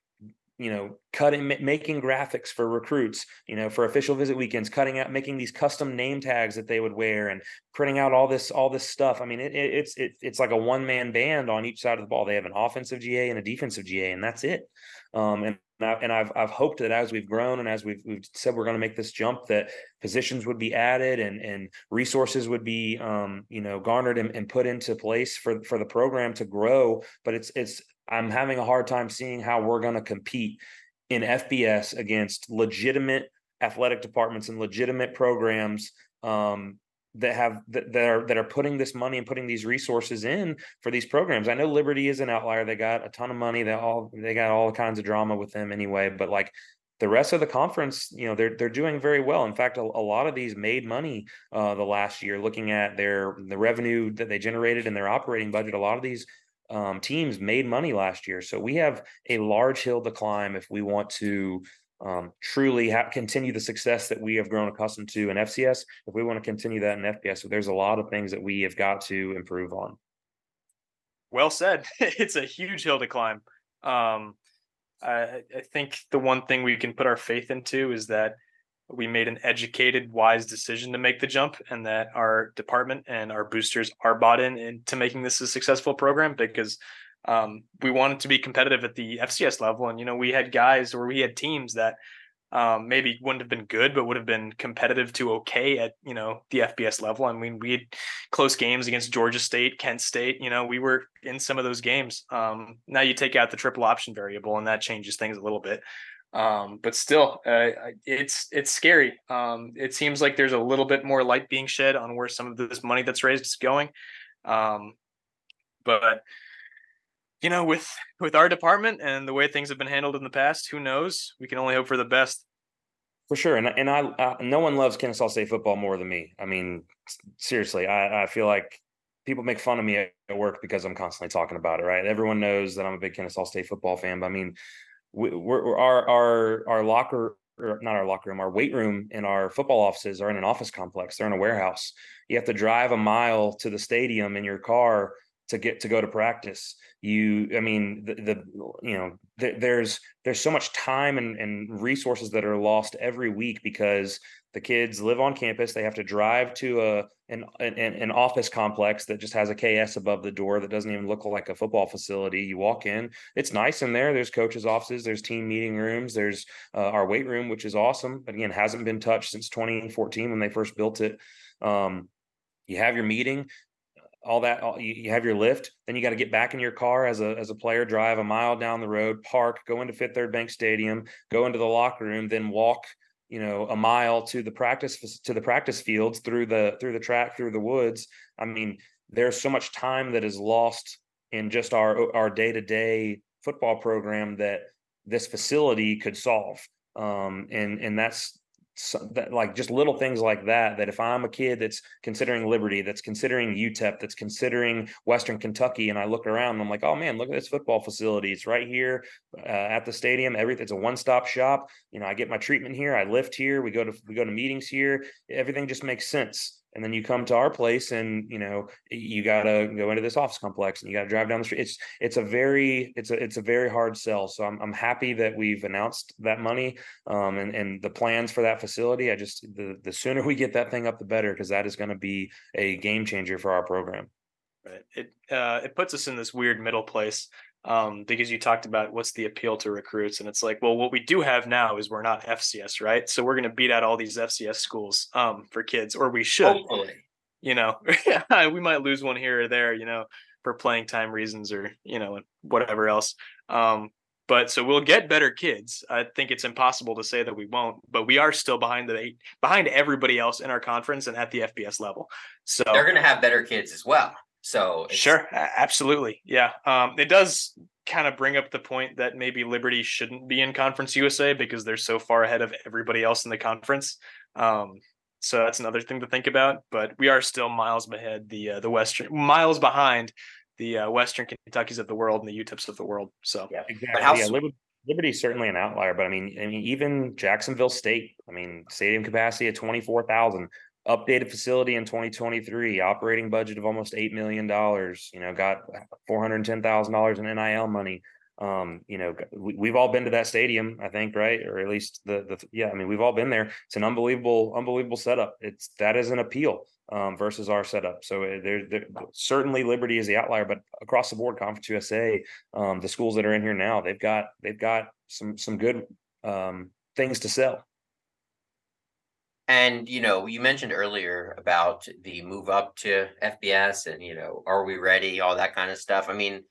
you know cutting making graphics for recruits you know for official visit weekends cutting out making these custom name tags that they would wear and printing out all this all this stuff. I mean it, it, it's it, it's like a one man band on each side of the ball. They have an offensive ga and a defensive ga and that's it. Um, and and I've I've hoped that as we've grown and as we've we've said we're going to make this jump that positions would be added and and resources would be um, you know garnered and, and put into place for for the program to grow. But it's it's I'm having a hard time seeing how we're going to compete in FBS against legitimate athletic departments and legitimate programs um, that have that, that are that are putting this money and putting these resources in for these programs. I know Liberty is an outlier; they got a ton of money. They all they got all kinds of drama with them anyway. But like the rest of the conference, you know, they're they're doing very well. In fact, a, a lot of these made money uh, the last year. Looking at their the revenue that they generated in their operating budget, a lot of these um, teams made money last year. So we have a large hill to climb if we want to um, truly ha- continue the success that we have grown accustomed to in FCS. If we want to continue that in FBS, so there's a lot of things that we have got to improve on.
Well said. it's a huge hill to climb. Um, I, I think the one thing we can put our faith into is that we made an educated, wise decision to make the jump, and that our department and our boosters are bought in into making this a successful program because um, we wanted to be competitive at the FCS level. And you know, we had guys or we had teams that um, maybe wouldn't have been good, but would have been competitive to okay at you know the FBS level. I mean, we had close games against Georgia State, Kent State. You know, we were in some of those games. Um, now you take out the triple option variable, and that changes things a little bit um, but still uh, it's it's scary. Um, it seems like there's a little bit more light being shed on where some of this money that's raised is going. Um, but you know with with our department and the way things have been handled in the past who knows? We can only hope for the best.
For sure. And, and I, I no one loves kennesaw state football more than me. I mean seriously i, I feel like people make fun of me at work because i'm constantly talking about it right? Everyone knows that i'm a big kennesaw state football fan but i mean we, we're, our our our locker not our locker room, our weight room in our football offices are in an office complex. They're in a warehouse. You have to drive a mile to the stadium in your car to get to go to practice. You, I mean, the, the you know, the, there's there's so much time and, and resources that are lost every week because the kids live on campus. They have to drive to a an, an, an office complex that just has a KS above the door that doesn't even look like a football facility. You walk in, it's nice in there. There's coaches' offices, there's team meeting rooms, there's uh, our weight room, which is awesome. But again, hasn't been touched since 2014 when they first built it. Um, you have your meeting all that all, you, you, have your lift then you got to get back in your car as a as a player drive a mile down the road park go into fifth third bank stadium go into the locker room then walk you know a mile to the practice to the practice fields through the through the track through the woods. I mean there's so much time that is lost in just our our day-to-day football program that this facility could solve. Um, and and that's so that, like just little things like that that if i'm a kid that's considering liberty that's considering utep that's considering western kentucky and i look around and i'm like oh man look at this football facility. It's right here uh, at the stadium. Everything it's a one-stop shop. You know i get my treatment here. I lift here. We go to we go to meetings here. Everything just makes sense and then you come to our place and you know you got to go into this office complex and you got to drive down the street. It's it's a very it's a it's a very hard sell. So i'm, I'm happy that we've announced that money um, and and the plans for that facility. I just the the sooner we get that thing up the better because that is going to be a game changer for our program.
Right. It uh, it puts us in this weird middle place um, because you talked about what's the appeal to recruits, and it's like, well, what we do have now is we're not FCS, right? So we're going to beat out all these FCS schools um, for kids, or we should. Hopefully. You know, we might lose one here or there, you know, for playing time reasons or you know whatever else. Um, but so we'll get better kids. I think it's impossible to say that we won't, but we are still behind the behind everybody else in our conference and at the FBS level. So
they're going to have better kids as well. So
sure, absolutely, yeah. Um, it does kind of bring up the point that maybe Liberty shouldn't be in Conference USA because they're so far ahead of everybody else in the conference. Um, so that's another thing to think about. But we are still miles ahead the uh, the Western miles behind the uh, Western Kentuckies of the world and the UTEPs of the world. So
yeah, exactly. But how yeah, Liberty, Liberty's certainly an outlier, but I mean, I mean, even Jacksonville State, I mean, stadium capacity of twenty four thousand updated facility in 2023 operating budget of almost $8 million you know got $410000 in nil money. Um, you know we, have all been to that stadium i think right? Or at least the the yeah i mean we've all been there. It's an unbelievable unbelievable setup. It's that is an appeal um, versus our setup. So uh, there, there certainly liberty is the outlier but across the board conference usa um, the schools that are in here now they've got they've got some some good um, things to sell
and you know, you mentioned earlier about the move up to FBS, and you know, are we ready? All that kind of stuff. I mean,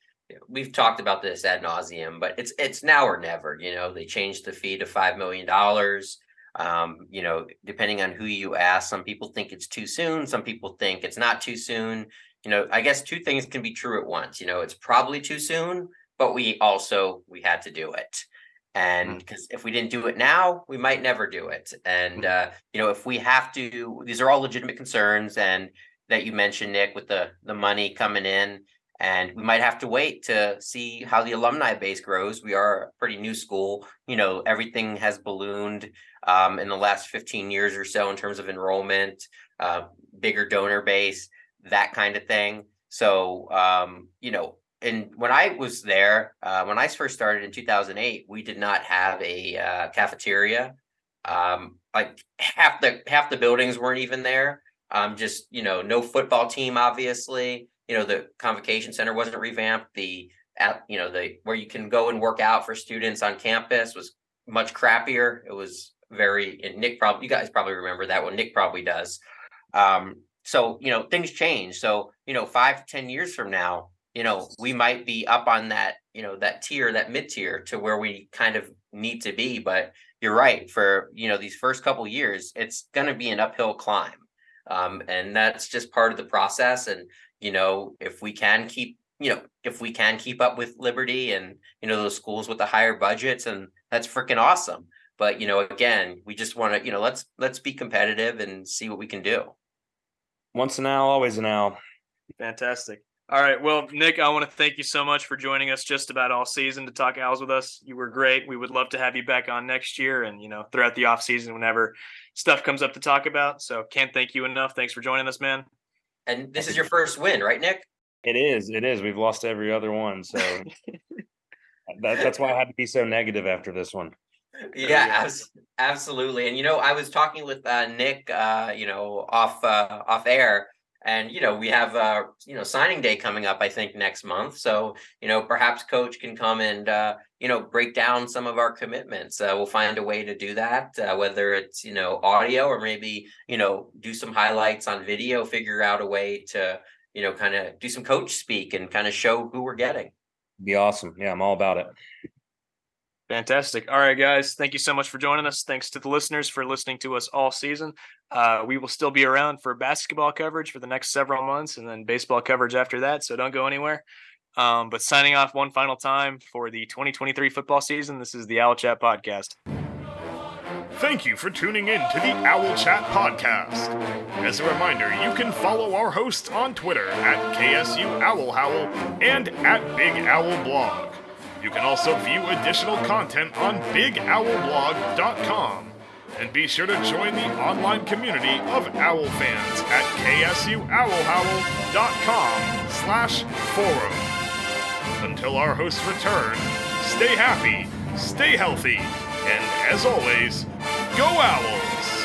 we've talked about this ad nauseum, but it's it's now or never. You know, they changed the fee to five million dollars. Um, you know, depending on who you ask, some people think it's too soon. Some people think it's not too soon. You know, I guess two things can be true at once. You know, it's probably too soon, but we also we had to do it and because mm. if we didn't do it now we might never do it. And mm. uh, you know if we have to these are all legitimate concerns and that you mentioned nick with the the money coming in. And we might have to wait to see how the alumni base grows. We are a pretty new school. You know everything has ballooned um, in the last 15 years or so in terms of enrollment uh, bigger donor base that kind of thing. So um, you know and when I was there, uh, when I first started in 2008, we did not have a uh, cafeteria. Um, like half the half the buildings weren't even there. Um, just you know, no football team, obviously. You know, the convocation center wasn't revamped. The you know the where you can go and work out for students on campus was much crappier. It was very and Nick probably you guys probably remember that one. Nick probably does. Um, so you know things change. So you know five ten years from now, you know, we might be up on that, you know, that tier, that mid tier to where we kind of need to be. But you're right. For, you know, these first couple years, it's going to be an uphill climb. Um, and that's just part of the process. And, you know, if we can keep, you know, if we can keep up with Liberty and, you know, those schools with the higher budgets, and that's freaking awesome. But, you know, again, we just want to, you know, let's, let's be competitive and see what we can do.
Once an owl, always an owl.
Fantastic. All right. Well, Nick, I want to thank you so much for joining us just about all season to talk Owls with us. You were great. We would love to have you back on next year and, you know, throughout the off season whenever stuff comes up to talk about. So can't thank you enough. Thanks for joining us, man.
And this is your first win, right, Nick?
It is. It is. We've lost every other one. So that, that's why I had to be so negative after this one.
Yeah, absolutely. And, you know, I was talking with uh, Nick, uh, you know, off uh, off air and you know we have uh you know signing day coming up i think next month. So you know perhaps coach can come and uh you know break down some of our commitments. Uh, we'll find a way to do that uh, whether it's you know audio or maybe you know do some highlights on video figure out a way to you know kind of do some coach speak and kind of show who we're getting.
Be awesome. Yeah i'm all about it
Fantastic. All right, guys. Thank you so much for joining us. Thanks to the listeners for listening to us all season. Uh, we will still be around for basketball coverage for the next several months and then baseball coverage after that. So don't go anywhere. Um, but signing off one final time for the 2023 football season, this is the Owl Chat Podcast.
Thank you for tuning in to the Owl Chat Podcast. As a reminder, you can follow our hosts on Twitter at KSU Owl Howl and at Big Owl Blog. You can also view additional content on BigOwlBlog.com. And be sure to join the online community of owl fans at KSUOwlHowl.com slash forum. Until our hosts return, stay happy, stay healthy, and as always, go Owls!